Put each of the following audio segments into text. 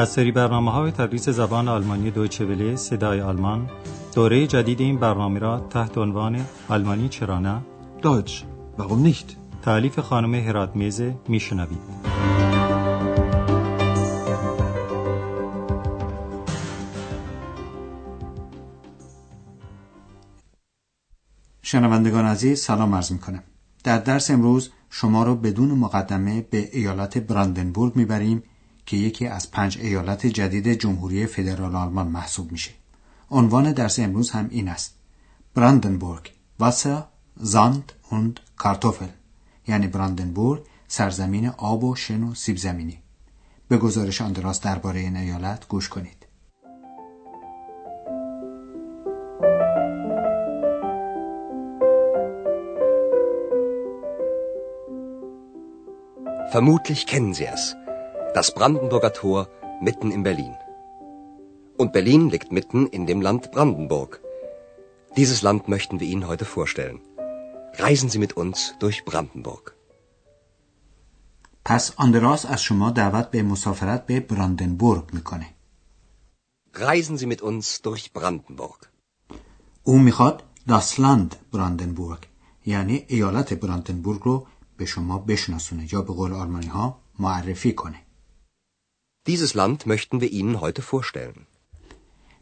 از سری برنامه های تدریس زبان آلمانی دویچه وله صدای آلمان دوره جدید این برنامه را تحت عنوان آلمانی چرا نه Deutsch, warum nicht? تعلیف خانم هرات میزه میشنوید شنوندگان عزیز سلام عرض می کنم. در درس امروز شما را بدون مقدمه به ایالت براندنبورگ می‌بریم که یکی از پنج ایالت جدید جمهوری فدرال آلمان محسوب میشه. عنوان درس امروز هم این است. براندنبورگ واسر، زاند und کارتوفل یعنی براندنبورگ سرزمین آب و شن و سیب زمینی. به گزارش آندراس درباره این ایالت گوش کنید. Vermutlich kennen Sie es. Das Brandenburger Tor mitten in Berlin. Und Berlin liegt mitten in dem Land Brandenburg. Dieses Land möchten wir Ihnen heute vorstellen. Reisen Sie mit uns durch Brandenburg. پس آندراس از شما دعوت به مسافرت به براندنبورگ میکنه. Reisen Sie mit uns durch Brandenburg. او میخواد داسلند براندنبورگ یعنی ایالت براندنبورگ رو به شما بشناسونه یا به قول آلمانی ها معرفی کنه. Dieses Land möchten wir Ihnen heute vorstellen.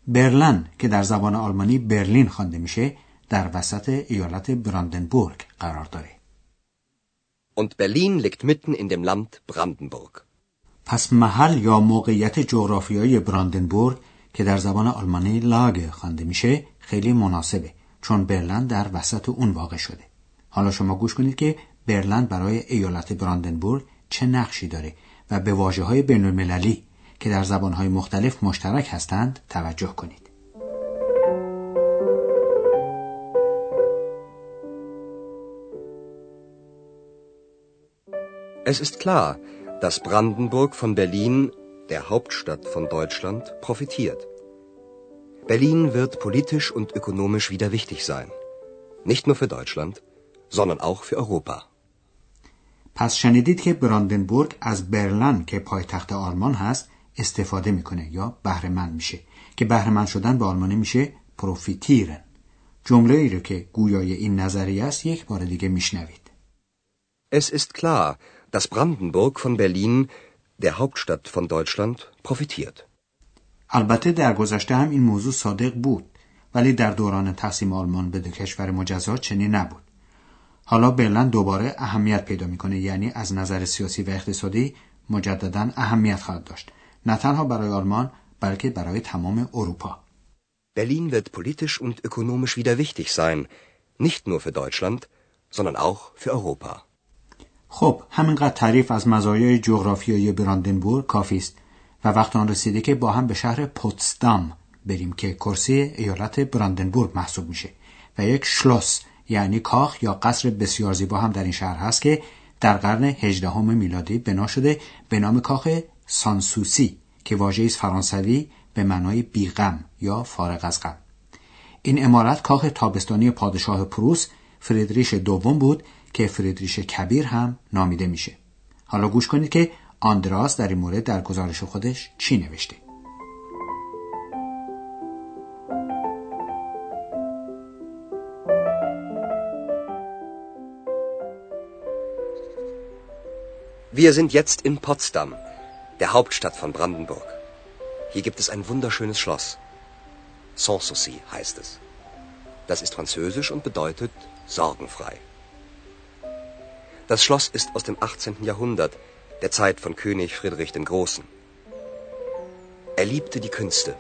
برلن که در زبان آلمانی برلین خوانده میشه در وسط ایالت براندنبورگ قرار داره. Und Berlin liegt mitten in dem Land Brandenburg. پس محل یا موقعیت جغرافیایی براندنبورگ که در زبان آلمانی لاگ خوانده میشه خیلی مناسبه چون برلن در وسط اون واقع شده. حالا شما گوش کنید که برلن برای ایالت براندنبورگ چه نقشی داره و به واجه های بین المللی که در زبانهای مختلف مشترک هستند توجه کنید. Es ist klar, dass Brandenburg von Berlin, der Hauptstadt von Deutschland, profitiert. Berlin wird politisch und ökonomisch wieder wichtig sein. Nicht nur für Deutschland, sondern auch für Europa. پس شنیدید که براندنبورگ از برلن که پایتخت آلمان هست استفاده می‌کنه یا بهرهمند میشه که بهرهمند شدن به آلمانی میشه پروفیتیرن. جمله ای رو که گویای این نظریه است یک بار دیگه میشنوید. Es ist klar, dass Brandenburg von Berlin, der Hauptstadt von Deutschland, profitiert. البته در گذشته هم این موضوع صادق بود ولی در دوران تقسیم آلمان به دو کشور مجزا چنین نبود. حالا برلن دوباره اهمیت پیدا می‌کنه یعنی از نظر سیاسی و اقتصادی مجددا اهمیت خواهد داشت نه تنها برای آلمان بلکه برای تمام اروپا Berlin wird politisch und ökonomisch wieder wichtig sein, nicht nur für Deutschland, sondern auch für Europa. خب همینقدر تعریف از مزایای جغرافیایی براندنبورگ کافی است و وقت آن رسیده که با هم به شهر پوتسدام بریم که کرسی ایالت براندنبورگ محسوب میشه و یک شلوس یعنی کاخ یا قصر بسیار زیبا هم در این شهر هست که در قرن هجدهم میلادی بنا شده به نام کاخ سانسوسی که واژه فرانسوی به معنای بیغم یا فارغ از غم. این امارت کاخ تابستانی پادشاه پروس فریدریش دوم بود که فریدریش کبیر هم نامیده میشه. حالا گوش کنید که آندراس در این مورد در گزارش خودش چی نوشته. Wir sind jetzt in Potsdam, der Hauptstadt von Brandenburg. Hier gibt es ein wunderschönes Schloss. Sanssouci heißt es. Das ist französisch und bedeutet sorgenfrei. Das Schloss ist aus dem 18. Jahrhundert, der Zeit von König Friedrich dem Großen. Er liebte die Künste,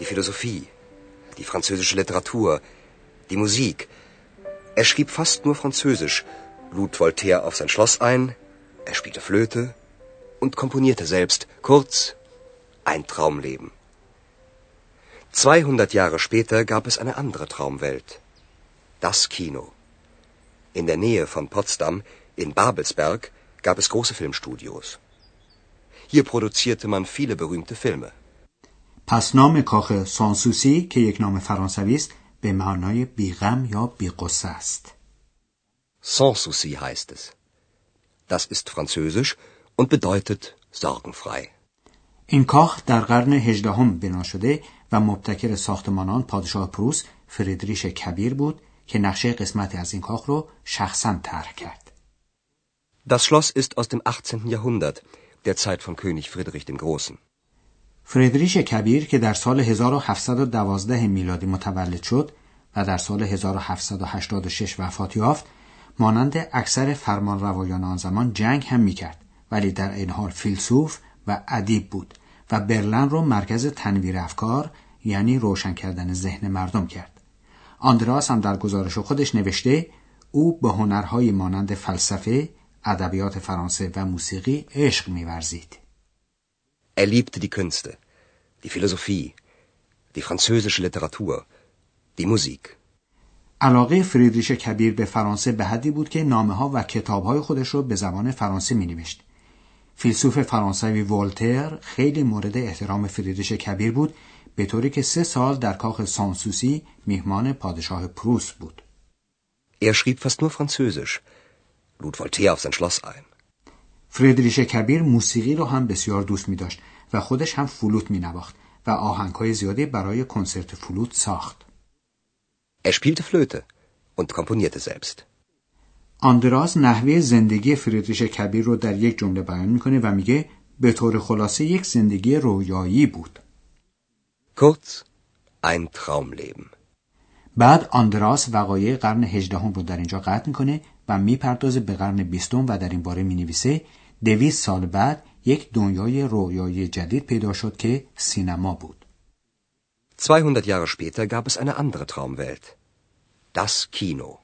die Philosophie, die französische Literatur, die Musik. Er schrieb fast nur Französisch, lud Voltaire auf sein Schloss ein, er spielte Flöte und komponierte selbst. Kurz, ein Traumleben. 200 Jahre später gab es eine andere Traumwelt. Das Kino. In der Nähe von Potsdam, in Babelsberg, gab es große Filmstudios. Hier produzierte man viele berühmte Filme. پس نام کاخ سانسوسی که یک نام فرانسوی است به معنای بیغم یا بیقصه است Sanssouci heißt es. Das ist französisch und bedeutet sorgenfrei. این کاخ در قرن هجدهم بنا شده و مبتکر ساختمانان پادشاه پروس فریدریش کبیر بود که نقشه قسمتی از این کاخ رو شخصا طرح کرد. Das Schloss ist aus dem 18. Jahrhundert, der Zeit von König Friedrich dem Großen. فریدریش کبیر که در سال 1712 میلادی متولد شد و در سال 1786 وفات یافت مانند اکثر فرمانروایان آن زمان جنگ هم می‌کرد ولی در این حال فیلسوف و ادیب بود و برلن رو مرکز تنویر افکار یعنی روشن کردن ذهن مردم کرد. آندراس هم در گزارش خودش نوشته او به هنرهای مانند فلسفه، ادبیات فرانسه و موسیقی عشق میورزید. Er liebte die Künste, die Philosophie, die französische Literatur, die Musik. علاقه فریدریش کبیر به فرانسه به حدی بود که نامه ها و کتاب های خودش رو به زبان فرانسه می نوشت. فیلسوف فرانسوی والتر خیلی مورد احترام فریدریش کبیر بود به طوری که سه سال در کاخ سانسوسی میهمان پادشاه پروس بود. Er schrieb fast nur Französisch, lud Voltaire auf sein Schloss ein. فریدریش کبیر موسیقی رو هم بسیار دوست می داشت و خودش هم فلوت می نواخت و آهنگهای زیادی برای کنسرت فلوت ساخت. Er spielte Flöte und komponierte selbst. آندراس نحوه زندگی فریدریش کبیر رو در یک جمله بیان می‌کنه و میگه به طور خلاصه یک زندگی رویایی بود. Kurz, ein Traumleben. بعد آندراس وقایع قرن هجدهم رو در اینجا قطع می‌کنه و می‌پردازه به قرن بیستم و در این باره می‌نویسه دویست سال بعد یک دنیای رویایی جدید پیدا شد که سینما بود. 200 Jahre später gab es eine andere Traumwelt. Das Kino.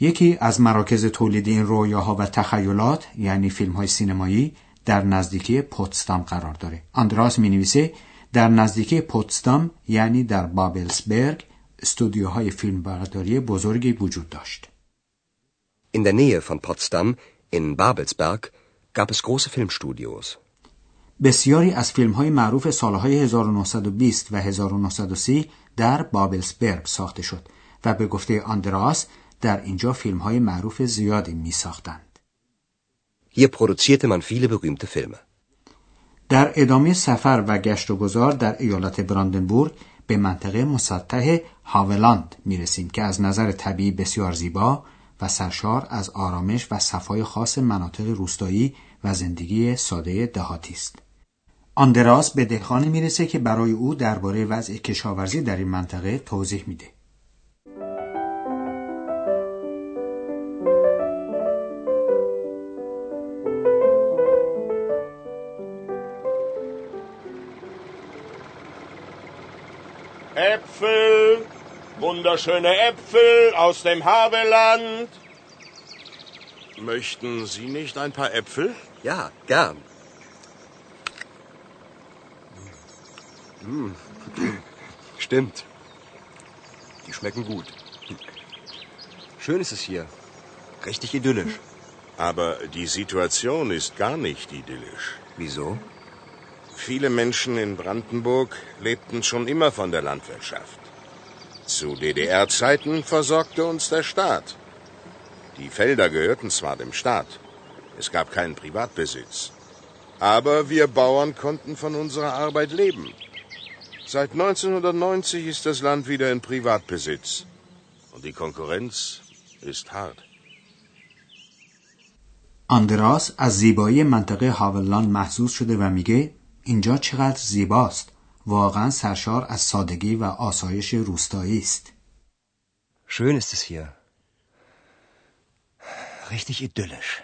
یکی از مراکز تولید این رویاها و تخیلات یعنی فیلم های سینمایی در نزدیکی پوتستام قرار داره. آندراس می نویسه در نزدیکی پوتستام یعنی در بابلسبرگ استودیوهای فیلمبرداری بزرگی وجود داشت. In der Nähe von Potsdam, in Babelsberg, gab es große Filmstudios. بسیاری از فیلم های معروف سالهای 1920 و 1930 در بابلسبرگ ساخته شد و به گفته آندراس در اینجا فیلم های معروف زیادی می ساختند. Hier produzierte man viele berühmte Filme. در ادامه سفر و گشت و گذار در ایالت براندنبورگ به منطقه مسطح هاولاند می رسیم که از نظر طبیعی بسیار زیبا و سرشار از آرامش و صفای خاص مناطق روستایی و زندگی ساده دهاتی است. آندراس به دهخانی می‌رسه که برای او درباره وضع کشاورزی در این منطقه توضیح میده. Äpfel, wunderschöne Äpfel aus dem Havelland. Möchten Sie nicht ein paar Äpfel? Ja, gern. Hm. Stimmt. Die schmecken gut. Schön ist es hier. Richtig idyllisch. Aber die Situation ist gar nicht idyllisch. Wieso? Viele Menschen in Brandenburg lebten schon immer von der Landwirtschaft. Zu DDR-Zeiten versorgte uns der Staat. Die Felder gehörten zwar dem Staat, es gab keinen Privatbesitz, aber wir Bauern konnten von unserer Arbeit leben. Seit 1990 ist das Land wieder in Privatbesitz und die Konkurrenz ist hart. آندراس از زیبایی منطقه هاولان محسوس شده و میگه اینجا چقدر زیباست واقعا سرشار از سادگی و آسایش روستایی است Schön ist es hier. Richtig idyllisch.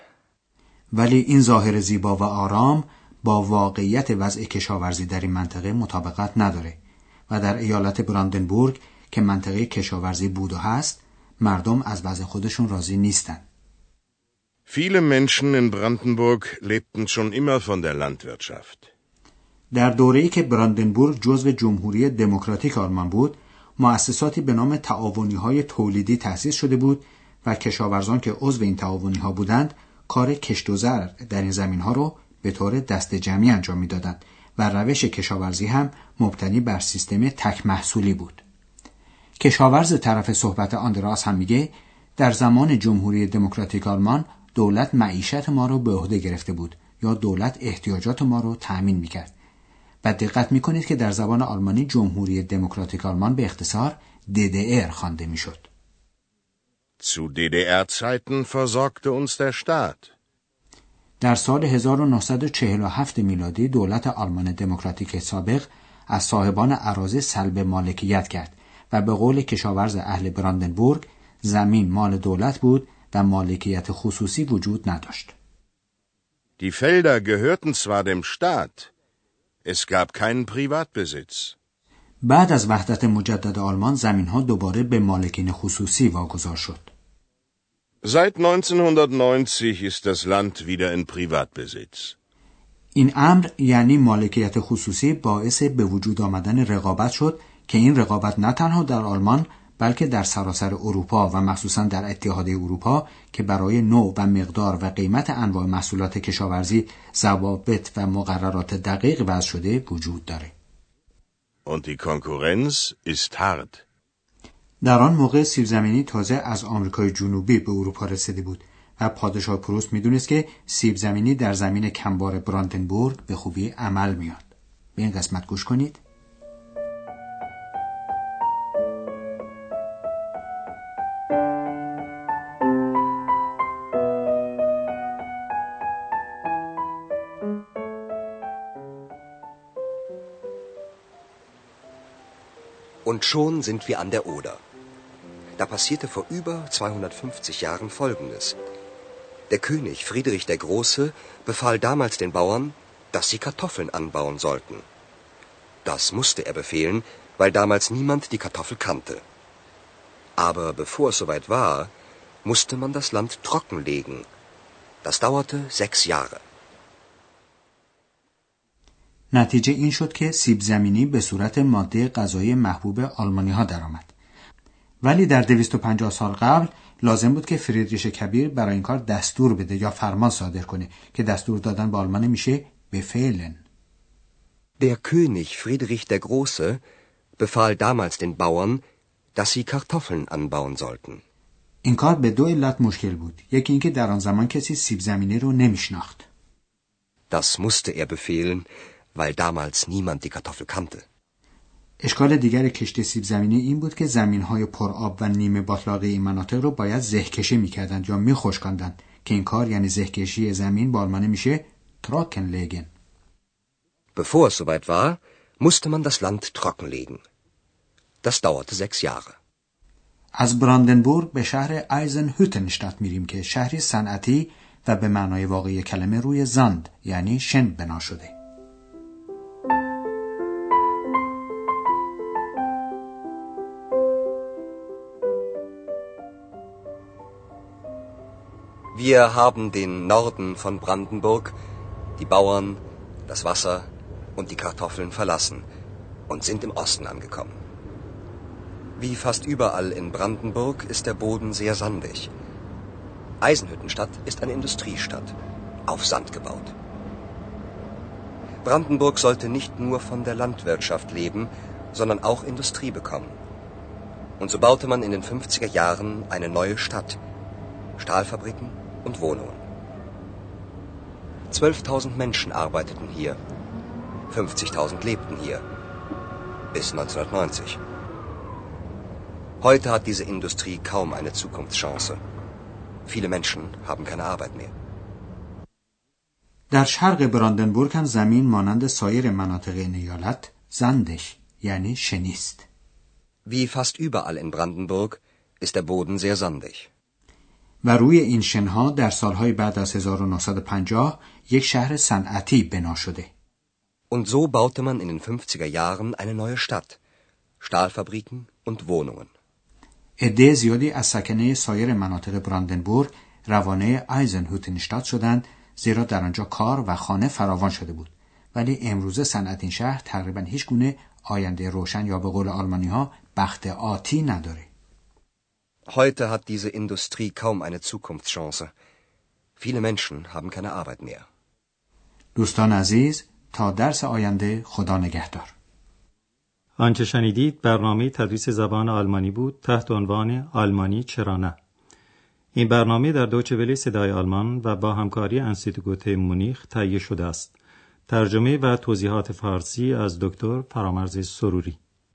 ولی این ظاهر زیبا و آرام با واقعیت وضع کشاورزی در این منطقه مطابقت نداره و در ایالت براندنبورگ که منطقه کشاورزی بود و هست مردم از وضع خودشون راضی نیستن Viele Menschen in Brandenburg lebten schon immer von der Landwirtschaft. در دوره‌ای که براندنبورگ جزو جمهوری دموکراتیک آلمان بود مؤسساتی به نام تعاونی های تولیدی تأسیس شده بود و کشاورزان که عضو این تعاونی ها بودند کار کشت و زر در این زمین ها رو به طور دست جمعی انجام می‌دادند و روش کشاورزی هم مبتنی بر سیستم تک محصولی بود. کشاورز طرف صحبت آندراس هم میگه در زمان جمهوری دموکراتیک آلمان دولت معیشت ما رو به عهده گرفته بود یا دولت احتیاجات ما رو تأمین می‌کرد و دقت می کنید که در زبان آلمانی جمهوری دموکراتیک آلمان به اختصار DDR خوانده می‌شد. Zu DDR-Zeiten versorgte uns der Staat. در سال 1947 میلادی دولت آلمان دموکراتیک سابق از صاحبان اراضی سلب مالکیت کرد و به قول کشاورز اهل براندنبورگ زمین مال دولت بود و مالکیت خصوصی وجود نداشت. Die Felder gehörten zwar dem Staat, es gab keinen Privatbesitz. بعد از وحدت مجدد آلمان زمین ها دوباره به مالکین خصوصی واگذار شد. Seit 1990 ist das Land wieder in Privatbesitz. این امر یعنی مالکیت خصوصی باعث به وجود آمدن رقابت شد که این رقابت نه تنها در آلمان بلکه در سراسر اروپا و مخصوصا در اتحادیه اروپا که برای نوع و مقدار و قیمت انواع محصولات کشاورزی ضوابط و مقررات دقیق وضع شده وجود داره. Und die Konkurrenz ist hart. در آن موقع سیب زمینی تازه از آمریکای جنوبی به اروپا رسیده بود و پادشاه پروست می‌دونست که سیب زمینی در زمین کمبار براندنبورگ به خوبی عمل میاد. به این قسمت گوش کنید. Und schon sind wir an der Oder. Da passierte vor über 250 Jahren Folgendes. Der König Friedrich der Große befahl damals den Bauern, dass sie Kartoffeln anbauen sollten. Das musste er befehlen, weil damals niemand die Kartoffel kannte. Aber bevor es soweit war, musste man das Land trockenlegen. Das dauerte sechs Jahre. نتیجه این شد که سیب زمینی به صورت ماده غذایی محبوب آلمانی ها درآمد. ولی در 250 سال قبل لازم بود که فریدریش کبیر برای این کار دستور بده یا فرمان صادر کنه که دستور دادن به آلمان میشه بفعلن. Der König Friedrich der Große befahl damals den Bauern, dass sie Kartoffeln anbauen sollten. این کار به دو علت مشکل بود. یکی اینکه در آن زمان کسی سیب زمینی رو نمیشناخت. Das musste er befehlen, weil damals niemand die Kartoffel kannte. اشکال دیگر کشت سیب زمینی این بود که زمین های پرآب و نیمه باطلاقی این مناطق رو باید زهکشی می‌کردند یا میخشکاندند که این کار یعنی زهکشی زمین با آلمانه میشه تراکنلگن. Bevor es soweit war, musste man das Land trockenlegen. Das dauerte sechs Jahre. از براندنبورگ به شهر ایزن هوتنشتات میریم که شهری صنعتی و به معنای واقعی کلمه روی زاند یعنی شن بنا شده. Wir haben den Norden von Brandenburg, die Bauern, das Wasser und die Kartoffeln verlassen und sind im Osten angekommen. Wie fast überall in Brandenburg ist der Boden sehr sandig. Eisenhüttenstadt ist eine Industriestadt, auf Sand gebaut. Brandenburg sollte nicht nur von der Landwirtschaft leben, sondern auch Industrie bekommen. Und so baute man in den 50er Jahren eine neue Stadt. Stahlfabriken und Wohnungen. 12.000 Menschen arbeiteten hier. 50.000 lebten hier. Bis 1990. Heute hat diese Industrie kaum eine Zukunftschance. Viele Menschen haben keine Arbeit mehr. در شرق براندنبورگ هم زمین مانند سایر مناطق این ایالت زندش یعنی شنیست. Wie fast überall in Brandenburg ist der Boden sehr sandig. و روی این شنها در سالهای بعد از 1950 یک شهر صنعتی بنا شده. Und so baute man in den 50er Jahren eine neue Stadt. Stahlfabriken und Wohnungen. عده زیادی از سکنه سایر مناطق براندنبورگ روانه آیزنهوتنشتات شدند زیرا در آنجا کار و خانه فراوان شده بود ولی امروزه صنعت این شهر تقریبا هیچ گونه آینده روشن یا به قول آلمانی ها بخت آتی نداره Heute hat diese Industrie kaum eine Zukunftschance. Viele Menschen haben keine Arbeit mehr. دوستان عزیز تا درس آینده خدا نگهدار آنچه شنیدید برنامه تدریس زبان آلمانی بود تحت عنوان آلمانی چرا نه این برنامه در دوچه ولی صدای آلمان و با همکاری انستیتوت مونیخ تهیه شده است ترجمه و توضیحات فارسی از دکتر فرامرز سروری